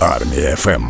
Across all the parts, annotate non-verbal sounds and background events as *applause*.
Армія ФМ.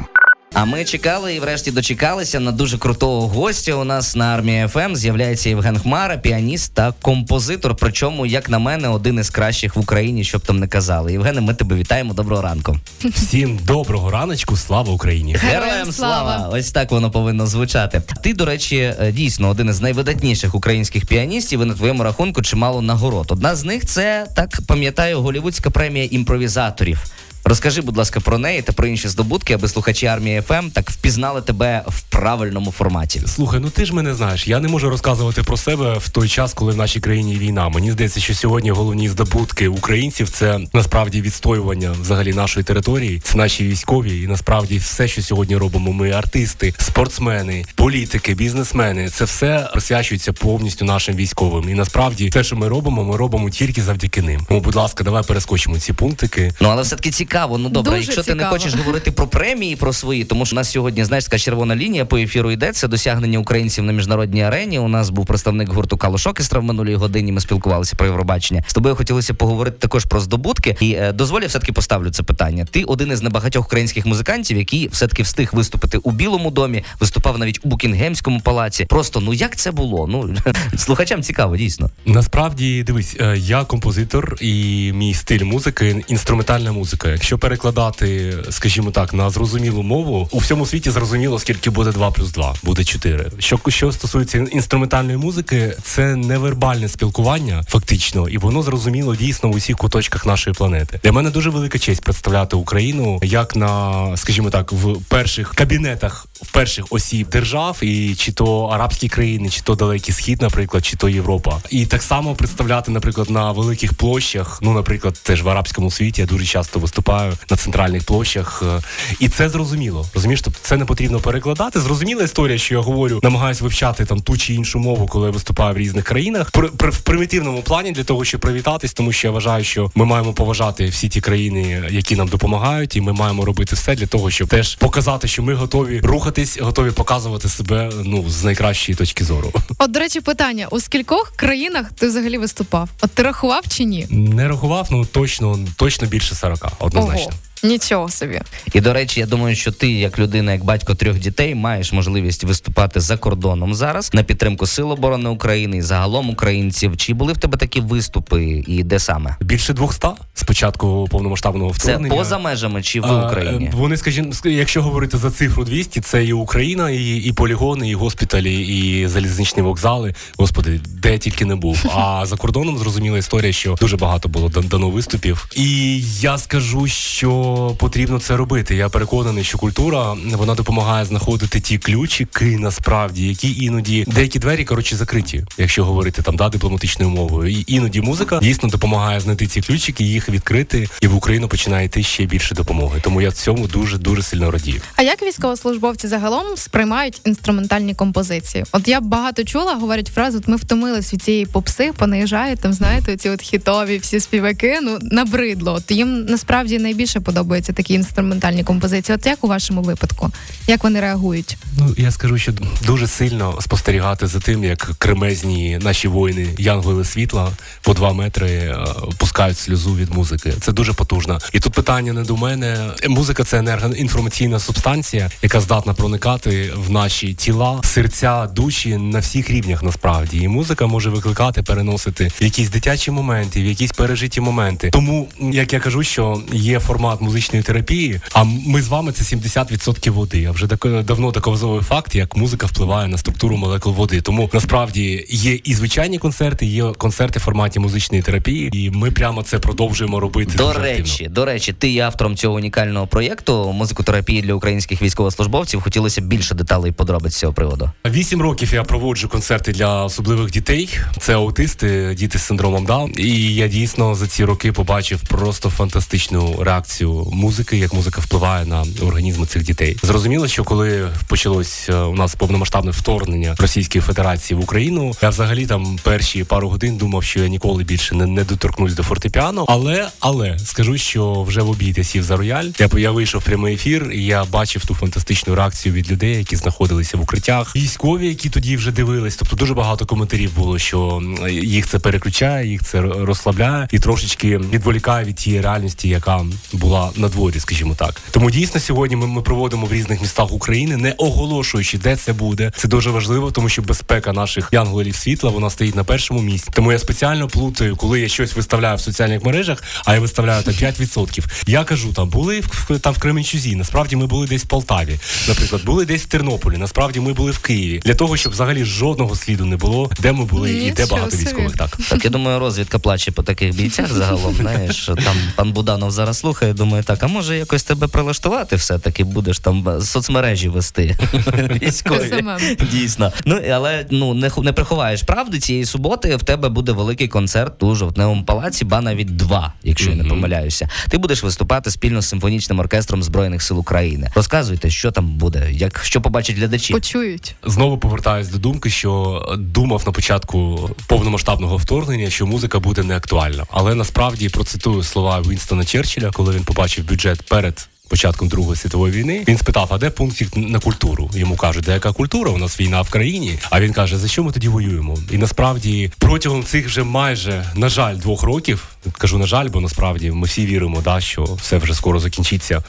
А ми чекали і врешті дочекалися на дуже крутого гостя. У нас на армії ФМ з'являється Євген Хмара, піаніст та композитор. Причому, як на мене, один із кращих в Україні, щоб там не казали. Євгене, ми тебе вітаємо. Доброго ранку. Всім доброго раночку, слава Україні! Героям слава! Ось так воно повинно звучати. Ти, до речі, е, дійсно один із найвидатніших українських піаністів. І на твоєму рахунку чимало нагород. Одна з них це так пам'ятаю голівудська премія імпровізаторів. Розкажи, будь ласка, про неї та про інші здобутки, аби слухачі армії ФМ так впізнали тебе в правильному форматі. Слухай, ну ти ж мене знаєш. Я не можу розказувати про себе в той час, коли в нашій країні війна. Мені здається, що сьогодні головні здобутки українців це насправді відстоювання взагалі нашої території, це наші військові, і насправді все, що сьогодні робимо, ми артисти, спортсмени, політики, бізнесмени, це все присвячується повністю нашим військовим. І насправді все, що ми робимо, ми робимо тільки завдяки ним. Тому, будь ласка, давай перескочимо ці пунктики. Ну але все таки цікаво. Ну добре, Дуже якщо ти не хочеш *laughs* говорити про премії, про свої, тому що у нас сьогодні знаєш така червона лінія по ефіру йде. Це досягнення українців на міжнародній арені. У нас був представник гурту Калош Оркестра в минулій годині. Ми спілкувалися про Євробачення. З тобою хотілося поговорити також про здобутки. І е, дозволь, я все таки поставлю це питання. Ти один із небагатьох українських музикантів, який все таки встиг виступити у Білому домі, виступав навіть у Букінгемському палаці. Просто ну як це було? Ну *laughs* слухачам цікаво, дійсно. Насправді, дивись, е, я композитор і мій стиль музики інструментальна музика. Якщо перекладати, скажімо так, на зрозумілу мову, у всьому світі зрозуміло, скільки буде 2 плюс 2, буде 4. Що, що стосується інструментальної музики, це невербальне спілкування, фактично, і воно зрозуміло дійсно в усіх куточках нашої планети. Для мене дуже велика честь представляти Україну як на, скажімо так, в перших кабінетах в перших осіб держав, і чи то арабські країни, чи то далекий схід, наприклад, чи то Європа, і так само представляти, наприклад, на великих площах. Ну, наприклад, теж в арабському світі я дуже часто виступаю на центральних площах, е, і це зрозуміло. Розумієш, тобто це не потрібно перекладати. Зрозуміла історія, що я говорю, намагаюсь вивчати там ту чи іншу мову, коли я виступаю в різних країнах. При, при в примітивному плані для того, щоб привітатись, тому що я вважаю, що ми маємо поважати всі ті країни, які нам допомагають, і ми маємо робити все для того, щоб теж показати, що ми готові рухатись, готові показувати себе ну з найкращої точки зору. От, до речі, питання: у скількох країнах ти взагалі виступав? От ти рахував чи ні? Не рахував, ну точно, точно більше 40, однозначно. Ого, Нічого собі. І до речі, я думаю, що ти, як людина, як батько трьох дітей, маєш можливість виступати за кордоном зараз на підтримку Сил оборони України і загалом українців. Чи були в тебе такі виступи, і де саме? Більше 200 з початку повномасштабного Це поза межами чи в А, Україні? е, Вони, скажімо, якщо говорити за цифру 200, це і Україна, і, і полігони, і госпіталі, і залізничні вокзали. Господи, де тільки не був. *laughs* А за кордоном зрозуміла історія, що дуже багато було дано виступів. І я скажу, що потрібно це робити. Я переконаний, що культура вона допомагає знаходити ті ключики, насправді, які іноді деякі двері коротше закриті, якщо говорити там да дипломатичною мовою. І іноді музика дійсно допомагає знайти ці ключики, їх відкрити, і в Україну починає йти ще більше допомоги. Тому я цьому дуже дуже сильно радію. А як військовослужбовці загалом сприймають інструментальні композиції? От я багато чула, говорять фразу, от ми втомились від цієї попси, понаїжджають там, знаєте, ці от хітові всі співаки. Ну набридло. От їм насправді найбільше подобаються такі інструментальні композиції. От як у вашому випадку? Як вони реагують? Ну я скажу, що дуже сильно спостерігати за тим, як кремезні наші воїни Янголи світла по два метри е, пускають сльозу від музики. Це дуже потужно. І тут питання не до мене. Музика це енергоінформаційна субстанція, яка здатна проникати в наші тіла, серця, душі на всіх рівнях. Насправді, і музика може викликати, переносити в якісь дитячі моменти, в якісь пережиті моменти. Тому, як я кажу, що є формат музичної терапії, а ми з вами це 70% води. А вже так давно доказовий факт, як музика впливає на структуру молекул води. Тому насправді є і звичайні концерти, є концерти в форматі музичної терапії, і ми прямо це продовжуємо робити. До речі, активно. до речі, ти є автором цього унікального проєкту музикотерапії для українських військовослужбовців. Хотілося б більше деталей і подробиць цього приводу. Вісім років я проводжу концерти для особливих дітей. Це аутисти, діти з синдромом Даун. І я дійсно за ці роки побачив просто фантастичну реакцію музики, як музика впливає на організми цих дітей. Зрозуміло, що коли почалось е, у нас повномасштабне вторгнення Російської Федерації в Україну, я взагалі там перші пару годин думав, що я ніколи більше не, не доторкнусь до фортепіано. Але але скажу, що вже в обід я сів за рояль. Я я вийшов в прямий ефір, і я бачив ту фантастичну реакцію від людей, які знаходилися в укриттях. Військові, які тоді вже дивились. Тобто дуже багато коментарів було, що їх це переключає, їх це розслабляє і трошечки відволікає від тієї реальності, яка була на дворі, скажімо так. Тому дійсно сьогодні ми, ми проводимо в різних містах України, не оголошуючи, де це буде. Це дуже важливо, тому що безпека наших янголів світла вона стоїть на першому місці. Тому я спеціально плутаю, коли я щось виставляю в соціальних мережах, а я виставляю там 5%. Я кажу, там були в там в Кременчузі. Насправді ми були десь в Полтаві. Наприклад, були десь в Тернополі. Насправді ми були в Києві для того, щоб взагалі жодного сліду не було, де ми були і де багато собі. військових. Так Так, я думаю, розвідка плаче по таких бійцях загалом. Знаєш, там пан Буданов зараз слухає, думає, так, а може якось тебе прилаштувати все-таки будеш там соцмережі вести. *laughs* Військові. Дійсно. Ну але ну не, не приховаєш правди. Цієї суботи в тебе буде великий концерт у жовтневому палаці, ба навіть два, якщо я не помиляюся. Ти будеш виступати спільно з симфонічним оркестром Збройних сил України. Розказуйте, що там буде, як що побачать глядачі. Почують. Знову повертаюсь до думки, що думав на початку повномасштабного вторгнення, що музика буде неактуальна. Але насправді процитую слова Вінстона Черчилля, коли він побачив бюджет перед початком Другої світової війни він спитав, а де пунктик на культуру? Йому кажуть, де яка культура? У нас війна в країні. А він каже, за що ми тоді воюємо? І насправді протягом цих вже майже на жаль двох років кажу на жаль, бо насправді ми всі віримо, да, що все вже скоро закінчиться.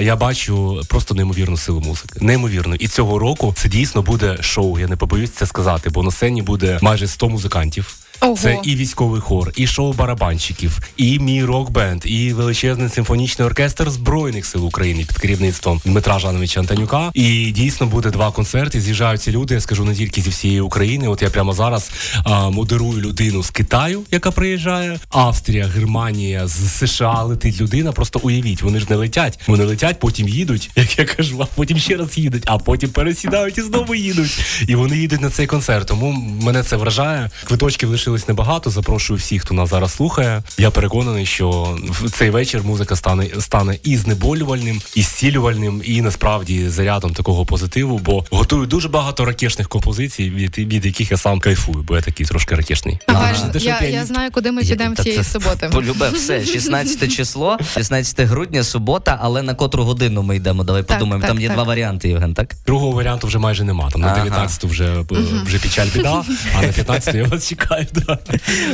Я бачу просто неймовірну силу музики. Неймовірно. І цього року це дійсно буде шоу. Я не побоюсь це сказати, бо на сцені буде майже 100 музикантів. Ого. Це і військовий хор, і шоу барабанщиків, і мій рок-бенд, і величезний симфонічний оркестр збройних сил України під керівництвом Дмитра Жановича Антонюка. І дійсно буде два концерти. З'їжджаються люди. Я скажу не тільки зі всієї України. От я прямо зараз а, модерую людину з Китаю, яка приїжджає. Австрія, Германія, з США летить людина. Просто уявіть, вони ж не летять. Вони летять, потім їдуть, *laughs* як я кажу, а потім ще раз їдуть, а потім пересідають і знову їдуть. І вони їдуть на цей концерт. Тому мене це вражає. Квиточків лишилось небагато. Запрошую всіх, хто нас зараз слухає. Я переконаний, що в цей вечір музика стане стане і знеболювальним, і зцілювальним, і насправді зарядом такого позитиву. Бо готую дуже багато ракешних композицій, від, від яких я сам кайфую, бо я такий трошки ракешний. Ага, я, я знаю, куди ми підемо цієї суботи. *laughs* Полюбе все, 16 число, 16 грудня, субота, але на котру годину ми йдемо? Давай Так, подумаємо. так, Там є так. два варіанти, Євген, так? Другого варіанту вже майже нема. Там на Ага. 19 вже, е, вже печаль біда, а на 15 я вас чекаю.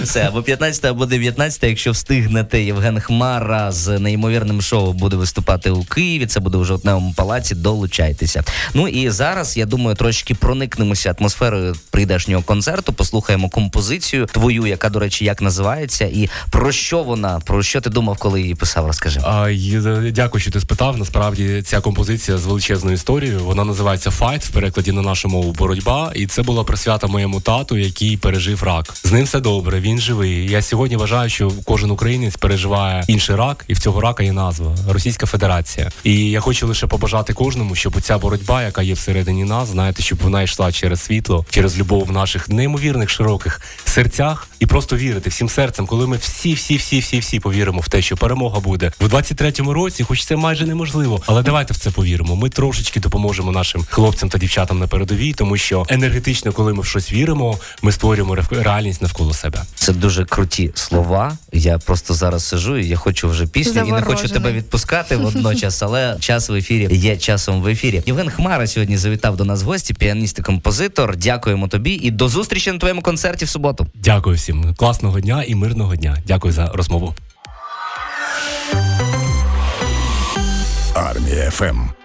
Все, або 15, або 19, якщо встигнете, Євген Хмара з неймовірним шоу буде виступати у Києві. Це буде у жовтневому палаці. Долучайтеся. Ну і зараз я думаю, трошки проникнемося атмосферою прийдешнього концерту. Послухаємо композицію твою, яка, до речі, як називається, і про що вона, про що ти думав, коли її писав? Розкажи. А, е, дякую, що ти спитав. Насправді ця композиція з величезною історією. Вона називається Fight в перекладі на нашу мову боротьба. І це була присвята моєму тату, який пережив рак. З ним все добре, він живий. Я сьогодні вважаю, що кожен українець переживає інший рак, і в цього рака є назва Російська Федерація. І я хочу лише побажати кожному, щоб ця боротьба, яка є всередині нас, знаєте, щоб вона йшла через світло, через любов в наших неймовірних широких серцях, і просто вірити всім серцем, коли ми всі, всі, всі, всі, всі повіримо в те, що перемога буде в 23-му році, хоч це майже неможливо, але давайте в це повіримо. Ми трошечки допоможемо нашим хлопцям та дівчатам на передовій, тому що енергетично, коли ми в щось віримо, ми створюємо рев- реальність навколо себе. Це дуже круті слова. Я просто зараз сижу і я хочу вже пісню і не хочу тебе відпускати водночас, але час в ефірі є часом в ефірі. Євген Хмара сьогодні завітав до нас в гості, піаніст і композитор. Дякуємо тобі і до зустрічі на твоєму концерті в суботу. Дякую всім, класного дня і мирного дня. Дякую за розмову. Армія ФМ.